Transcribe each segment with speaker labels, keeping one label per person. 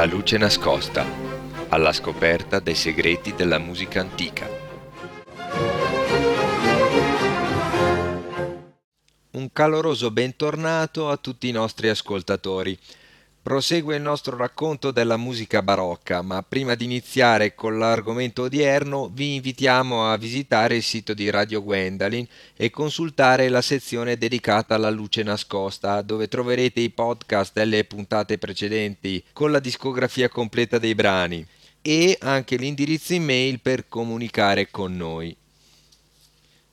Speaker 1: La luce nascosta, alla scoperta dei segreti della musica antica. Un caloroso bentornato a tutti i nostri ascoltatori. Prosegue il nostro racconto della musica barocca, ma prima di iniziare con l'argomento odierno vi invitiamo a visitare il sito di Radio Gwendalin e consultare la sezione dedicata alla luce nascosta, dove troverete i podcast delle puntate precedenti con la discografia completa dei brani e anche l'indirizzo email per comunicare con noi.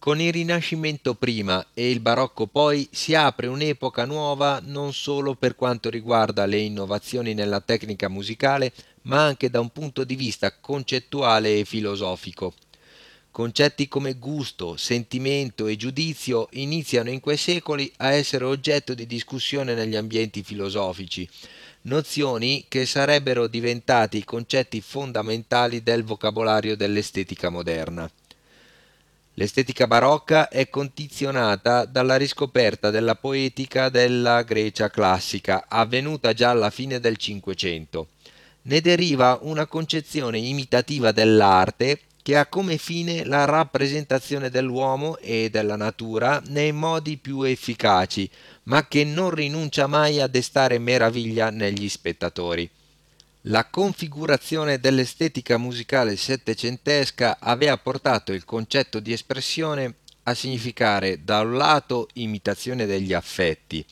Speaker 1: Con il Rinascimento prima e il Barocco poi si apre un'epoca nuova non solo per quanto riguarda le innovazioni nella tecnica musicale, ma anche da un punto di vista concettuale e filosofico. Concetti come gusto, sentimento e giudizio iniziano in quei secoli a essere oggetto di discussione negli ambienti filosofici, nozioni che sarebbero diventati concetti fondamentali del vocabolario dell'estetica moderna. L'estetica barocca è condizionata dalla riscoperta della poetica della Grecia classica, avvenuta già alla fine del Cinquecento. Ne deriva una concezione imitativa dell'arte che ha come fine la rappresentazione dell'uomo e della natura nei modi più efficaci, ma che non rinuncia mai a destare meraviglia negli spettatori. La configurazione dell'estetica musicale settecentesca aveva portato il concetto di espressione a significare da un lato imitazione degli affetti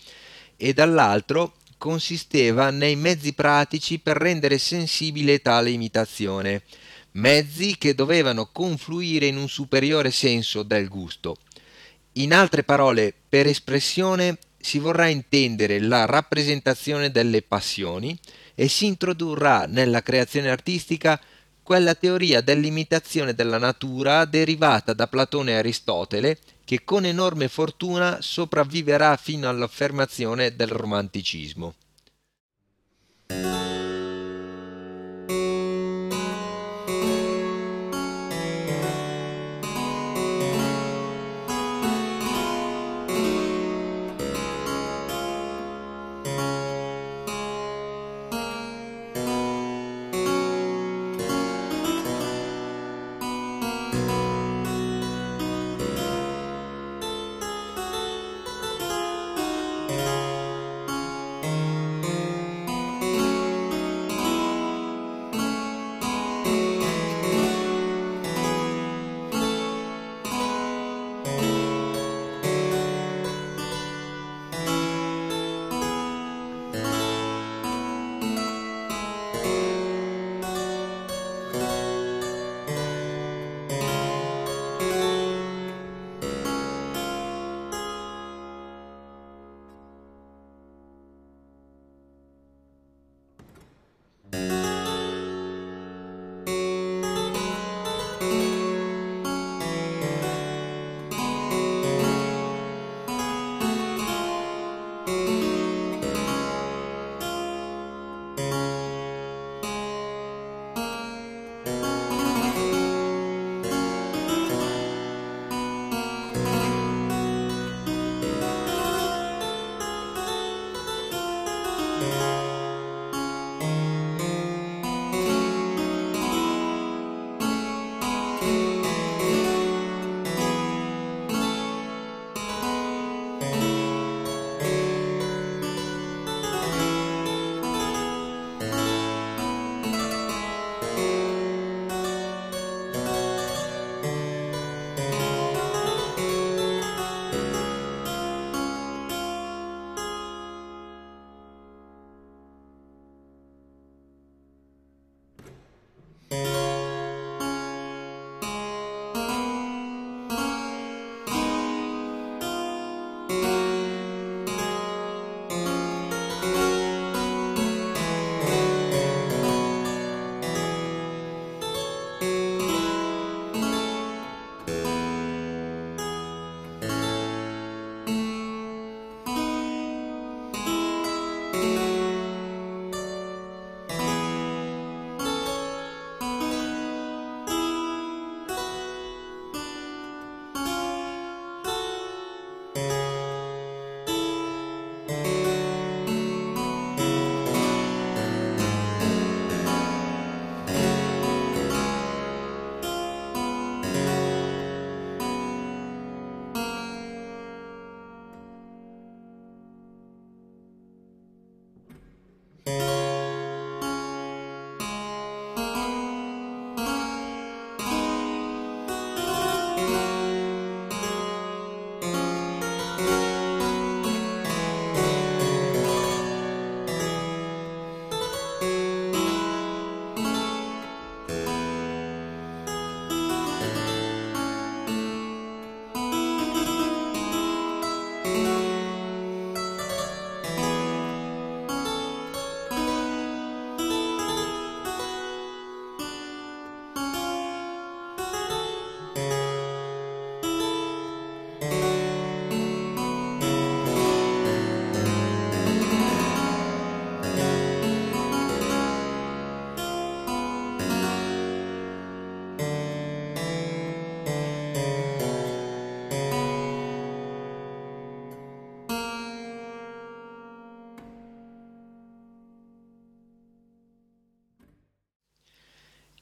Speaker 1: e dall'altro consisteva nei mezzi pratici per rendere sensibile tale imitazione, mezzi che dovevano confluire in un superiore senso del gusto. In altre parole, per espressione si vorrà intendere la rappresentazione delle passioni, e si introdurrà nella creazione artistica quella teoria dell'imitazione della natura derivata da Platone e Aristotele che con enorme fortuna sopravviverà fino all'affermazione del romanticismo.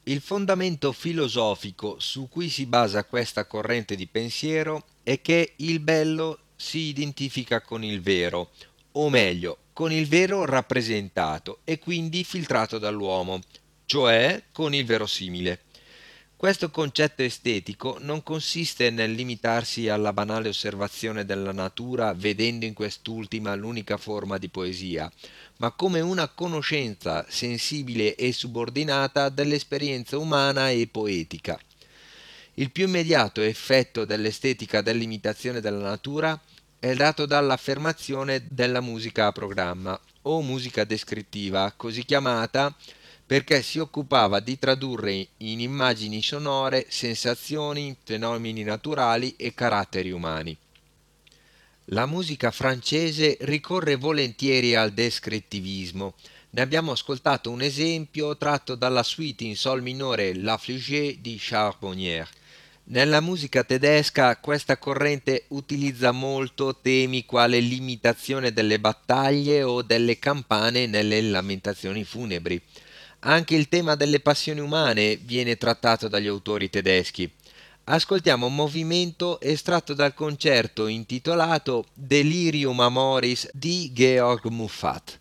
Speaker 1: Il fondamento filosofico su cui si basa questa corrente di pensiero è che il bello si identifica con il vero, o meglio, con il vero rappresentato e quindi filtrato dall'uomo, cioè con il verosimile. Questo concetto estetico non consiste nel limitarsi alla banale osservazione della natura vedendo in quest'ultima l'unica forma di poesia, ma come una conoscenza sensibile e subordinata dell'esperienza umana e poetica. Il più immediato effetto dell'estetica dell'imitazione della natura è dato dall'affermazione della musica a programma o musica descrittiva, così chiamata perché si occupava di tradurre in immagini sonore sensazioni, fenomeni naturali e caratteri umani. La musica francese ricorre volentieri al descrittivismo. Ne abbiamo ascoltato un esempio tratto dalla suite in sol minore La Flugée di Charbonnier. Nella musica tedesca questa corrente utilizza molto temi quale l'imitazione delle battaglie o delle campane nelle lamentazioni funebri. Anche il tema delle passioni umane viene trattato dagli autori tedeschi. Ascoltiamo un movimento estratto dal concerto intitolato Delirium Amoris di Georg Muffat.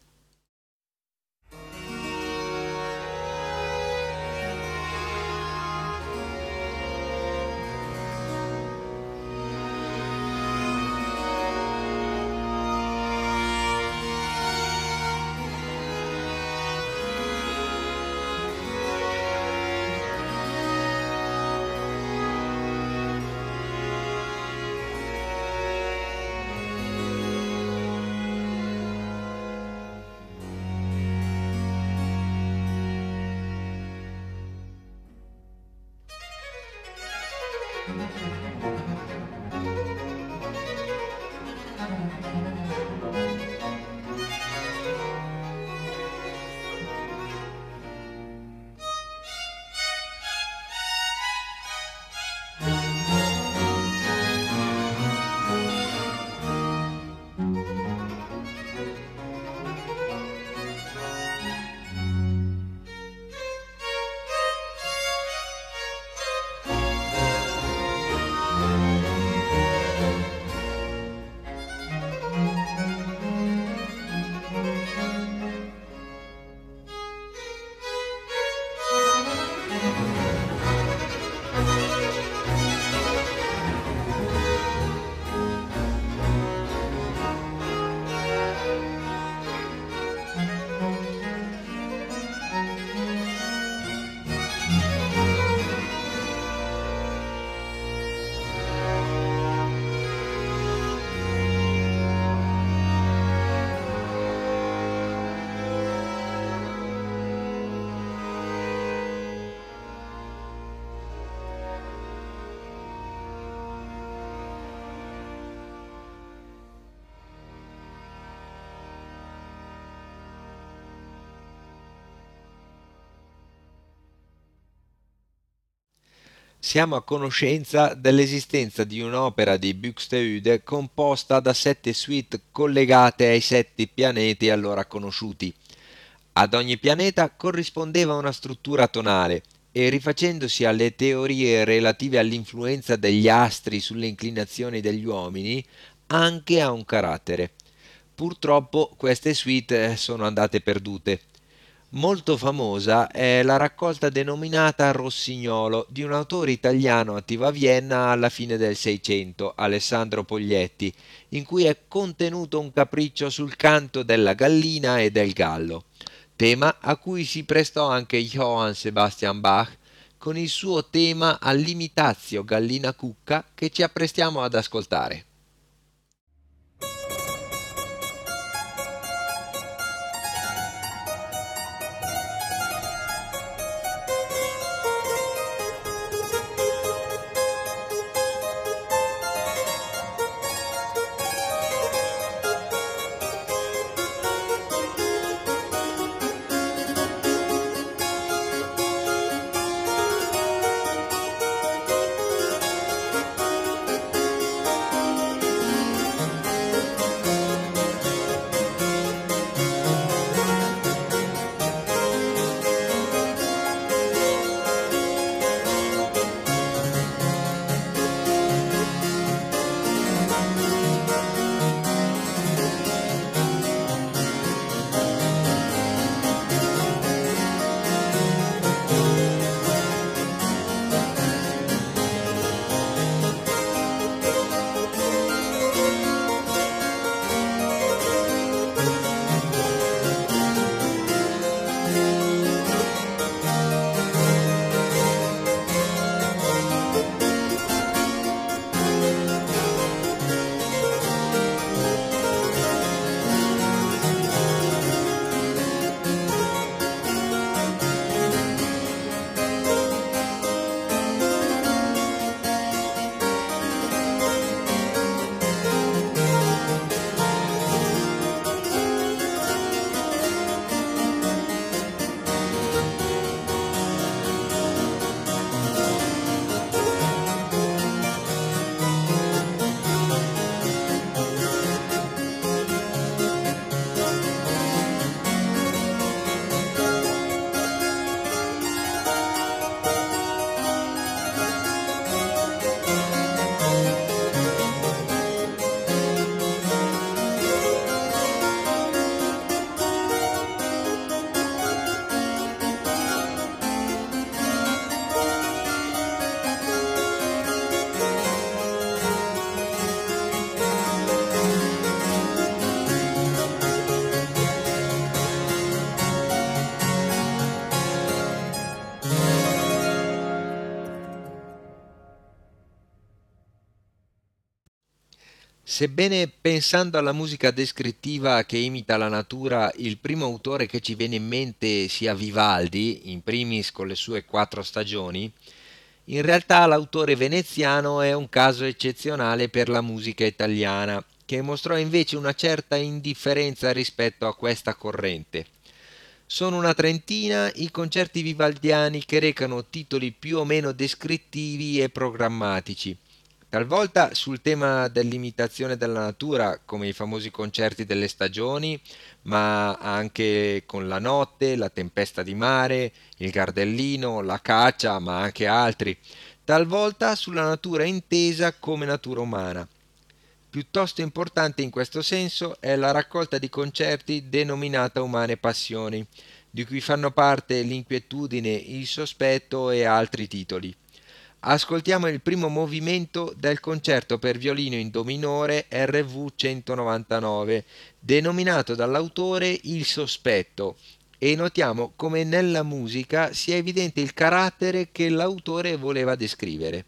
Speaker 1: Siamo a conoscenza dell'esistenza di un'opera di Buxtehude composta da sette suite collegate ai sette pianeti allora conosciuti. Ad ogni pianeta corrispondeva una struttura tonale e rifacendosi alle teorie relative all'influenza degli astri sulle inclinazioni degli uomini, anche a un carattere. Purtroppo queste suite sono andate perdute Molto famosa è la raccolta denominata Rossignolo di un autore italiano attivo a Vienna alla fine del Seicento, Alessandro Poglietti, in cui è contenuto un capriccio sul canto della gallina e del gallo, tema a cui si prestò anche Johann Sebastian Bach con il suo tema all'imitazio gallina cucca che ci apprestiamo ad ascoltare. Sebbene pensando alla musica descrittiva che imita la natura, il primo autore che ci viene in mente sia Vivaldi, in primis con le sue quattro stagioni, in realtà l'autore veneziano è un caso eccezionale per la musica italiana, che mostrò invece una certa indifferenza rispetto a questa corrente. Sono una trentina i concerti vivaldiani che recano titoli più o meno descrittivi e programmatici, talvolta sul tema dell'imitazione della natura, come i famosi concerti delle stagioni, ma anche con la notte, la tempesta di mare, il gardellino, la caccia, ma anche altri, talvolta sulla natura intesa come natura umana. Piuttosto importante in questo senso è la raccolta di concerti denominata Umane Passioni, di cui fanno parte L'inquietudine, Il sospetto e altri titoli. Ascoltiamo il primo movimento del concerto per violino in Do minore RV 199, denominato dall'autore Il sospetto, e notiamo come nella musica sia evidente il carattere che l'autore voleva descrivere.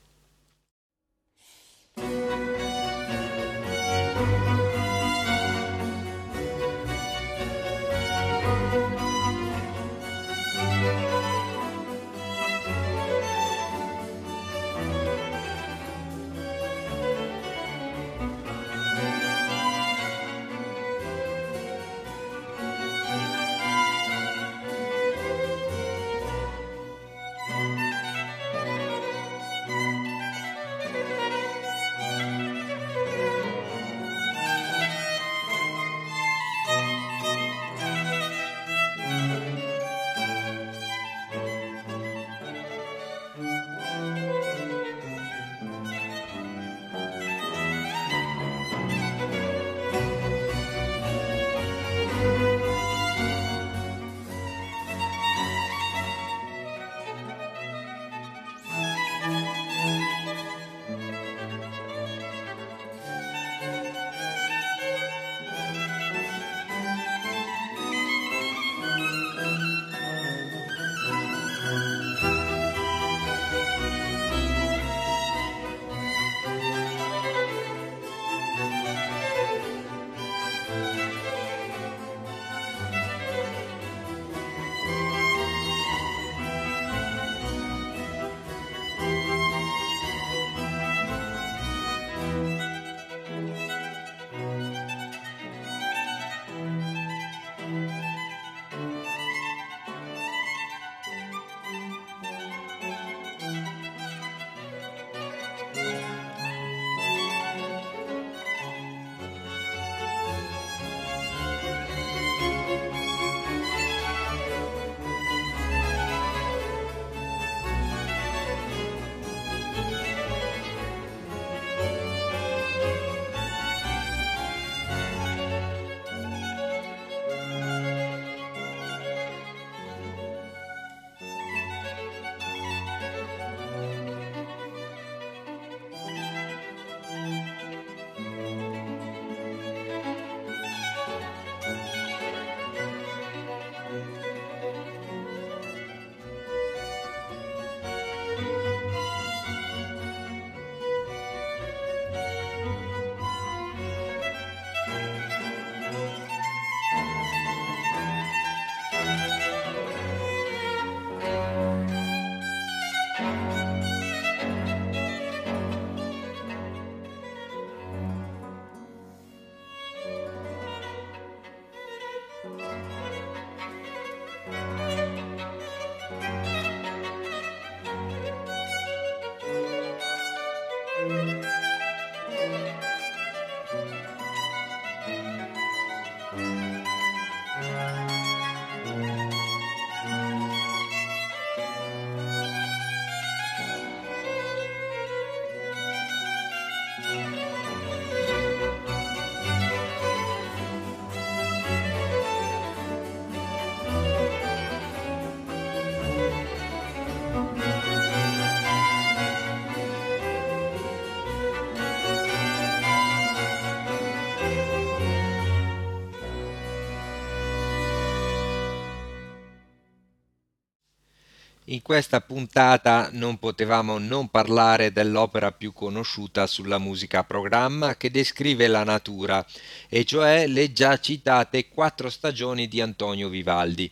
Speaker 1: In questa puntata non potevamo non parlare dell'opera più conosciuta sulla musica a programma che descrive la natura, e cioè le già citate quattro stagioni di Antonio Vivaldi.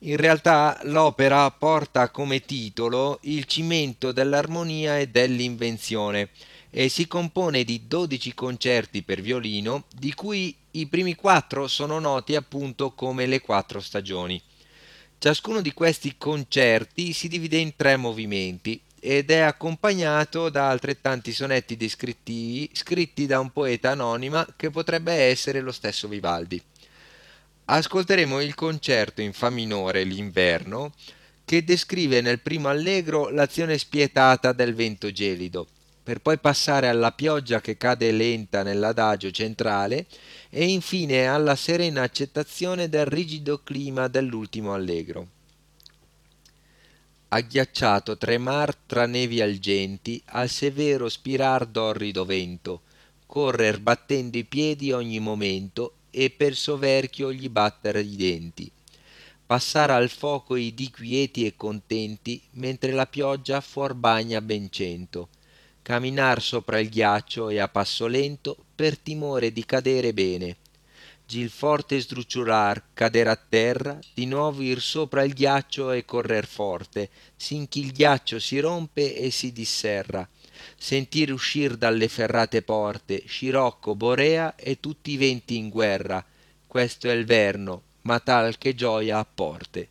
Speaker 1: In realtà l'opera porta come titolo il cimento dell'armonia e dell'invenzione e si compone di 12 concerti per violino, di cui i primi quattro sono noti appunto come le quattro stagioni. Ciascuno di questi concerti si divide in tre movimenti ed è accompagnato da altrettanti sonetti descrittivi scritti da un poeta anonima che potrebbe essere lo stesso Vivaldi. Ascolteremo il concerto in Fa minore L'inverno che descrive nel primo allegro l'azione spietata del vento gelido per poi passare alla pioggia che cade lenta nell'adagio centrale e infine alla serena accettazione del rigido clima dell'ultimo allegro. Agghiacciato tremar tra nevi algenti al severo spirar d'orrido vento, correr battendo i piedi ogni momento e per soverchio gli battere i denti passare al fuoco i dì quieti e contenti mentre la pioggia fuor bagna ben cento camminar sopra il ghiaccio e a passo lento per timore di cadere bene. Gil forte sdrucciolar cader a terra di nuovo ir sopra il ghiaccio e correr forte sinch'è il ghiaccio si rompe e si disserra. Sentir uscir dalle ferrate porte scirocco borea e tutti i venti in guerra. Questo è il verno ma tal che gioia apporte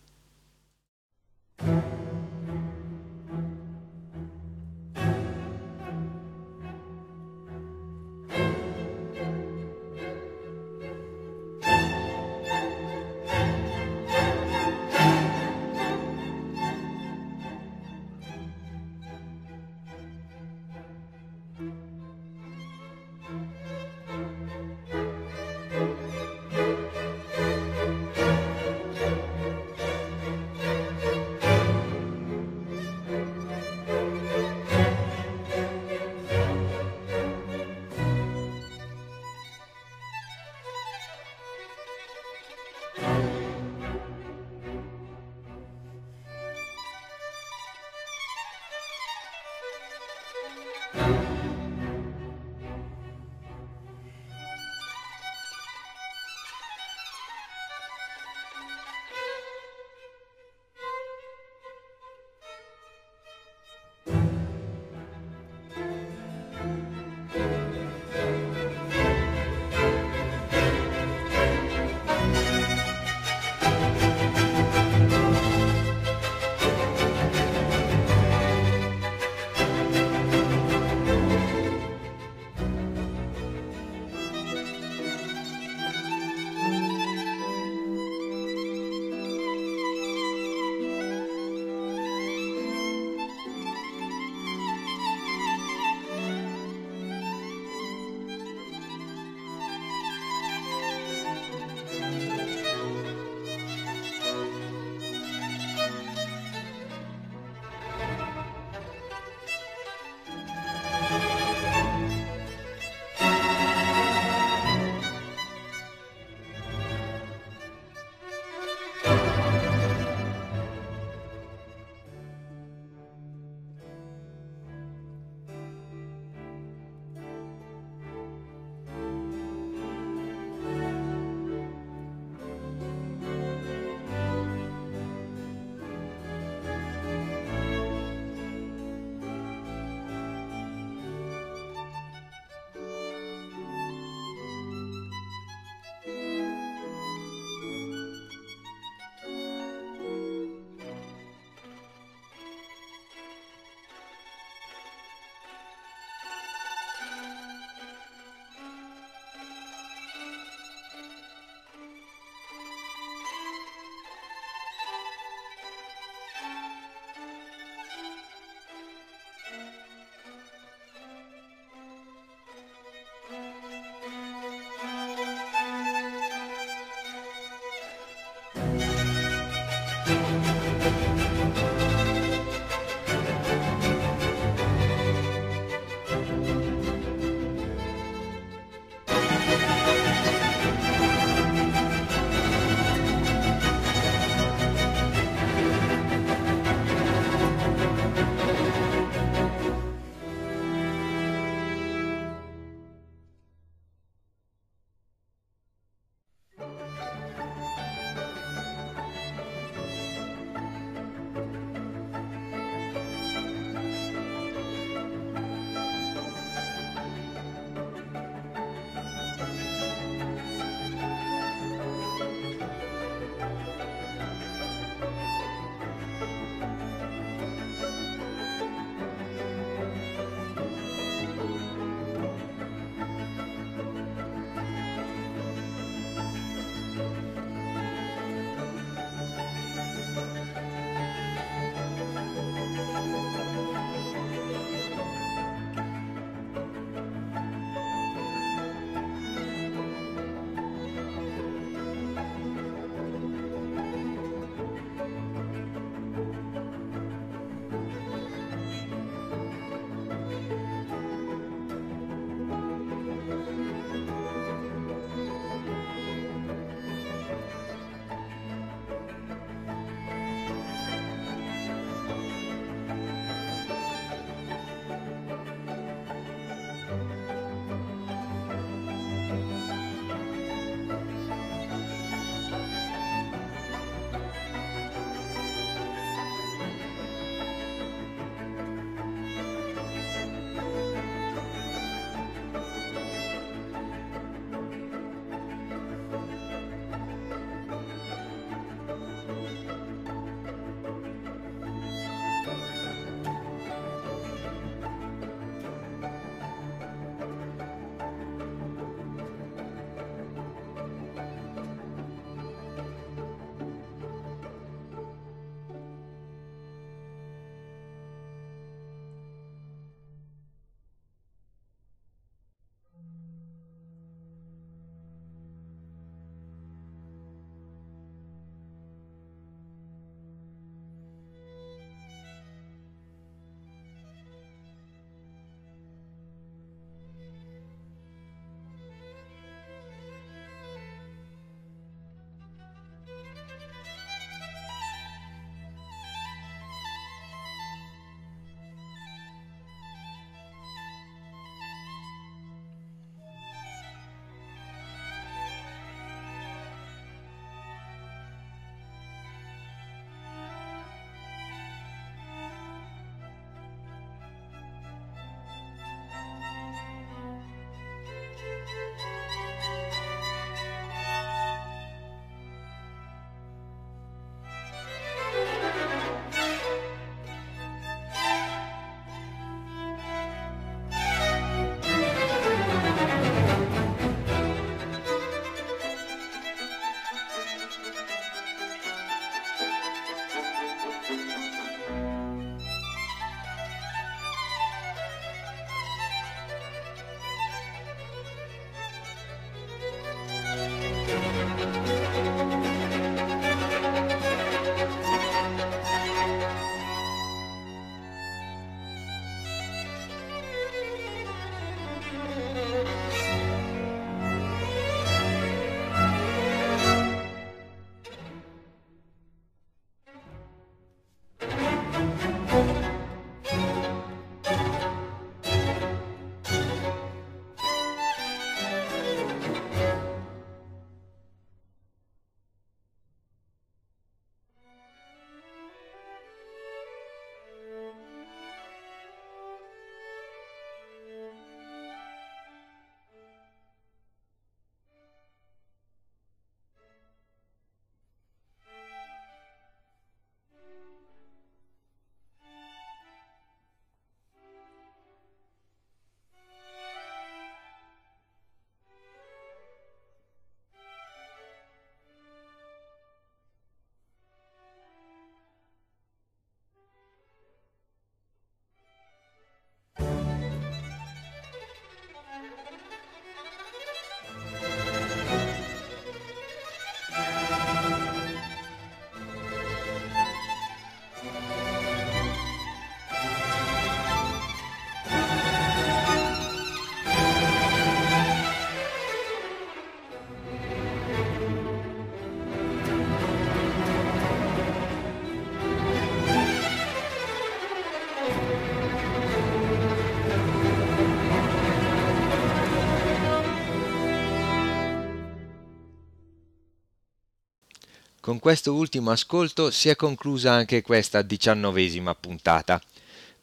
Speaker 1: Con questo ultimo ascolto si è conclusa anche questa diciannovesima puntata.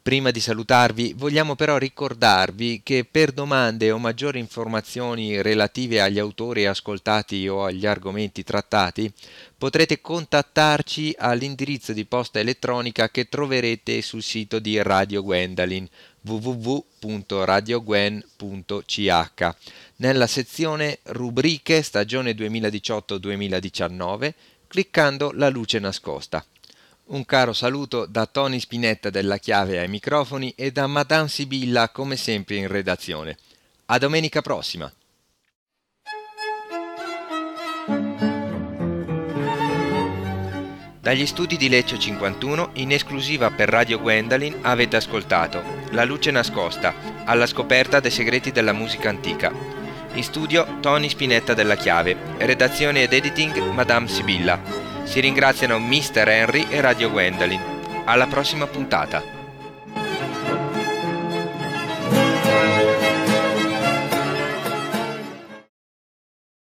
Speaker 1: Prima di salutarvi vogliamo però ricordarvi che per domande o maggiori informazioni relative agli autori ascoltati o agli argomenti trattati potrete contattarci all'indirizzo di posta elettronica che troverete sul sito di Radio Gwendalin www.radiogwen.ch nella sezione rubriche stagione 2018-2019 cliccando la luce nascosta. Un caro saluto da Tony Spinetta della Chiave ai microfoni e da Madame Sibilla come sempre in redazione. A domenica prossima! Dagli studi di Lecce 51, in esclusiva per Radio Gwendalin, avete ascoltato La luce nascosta, alla scoperta dei segreti della musica antica. In studio Tony Spinetta della Chiave, redazione ed editing Madame Sibilla. Si ringraziano Mr. Henry e Radio Gwendolyn. Alla prossima puntata.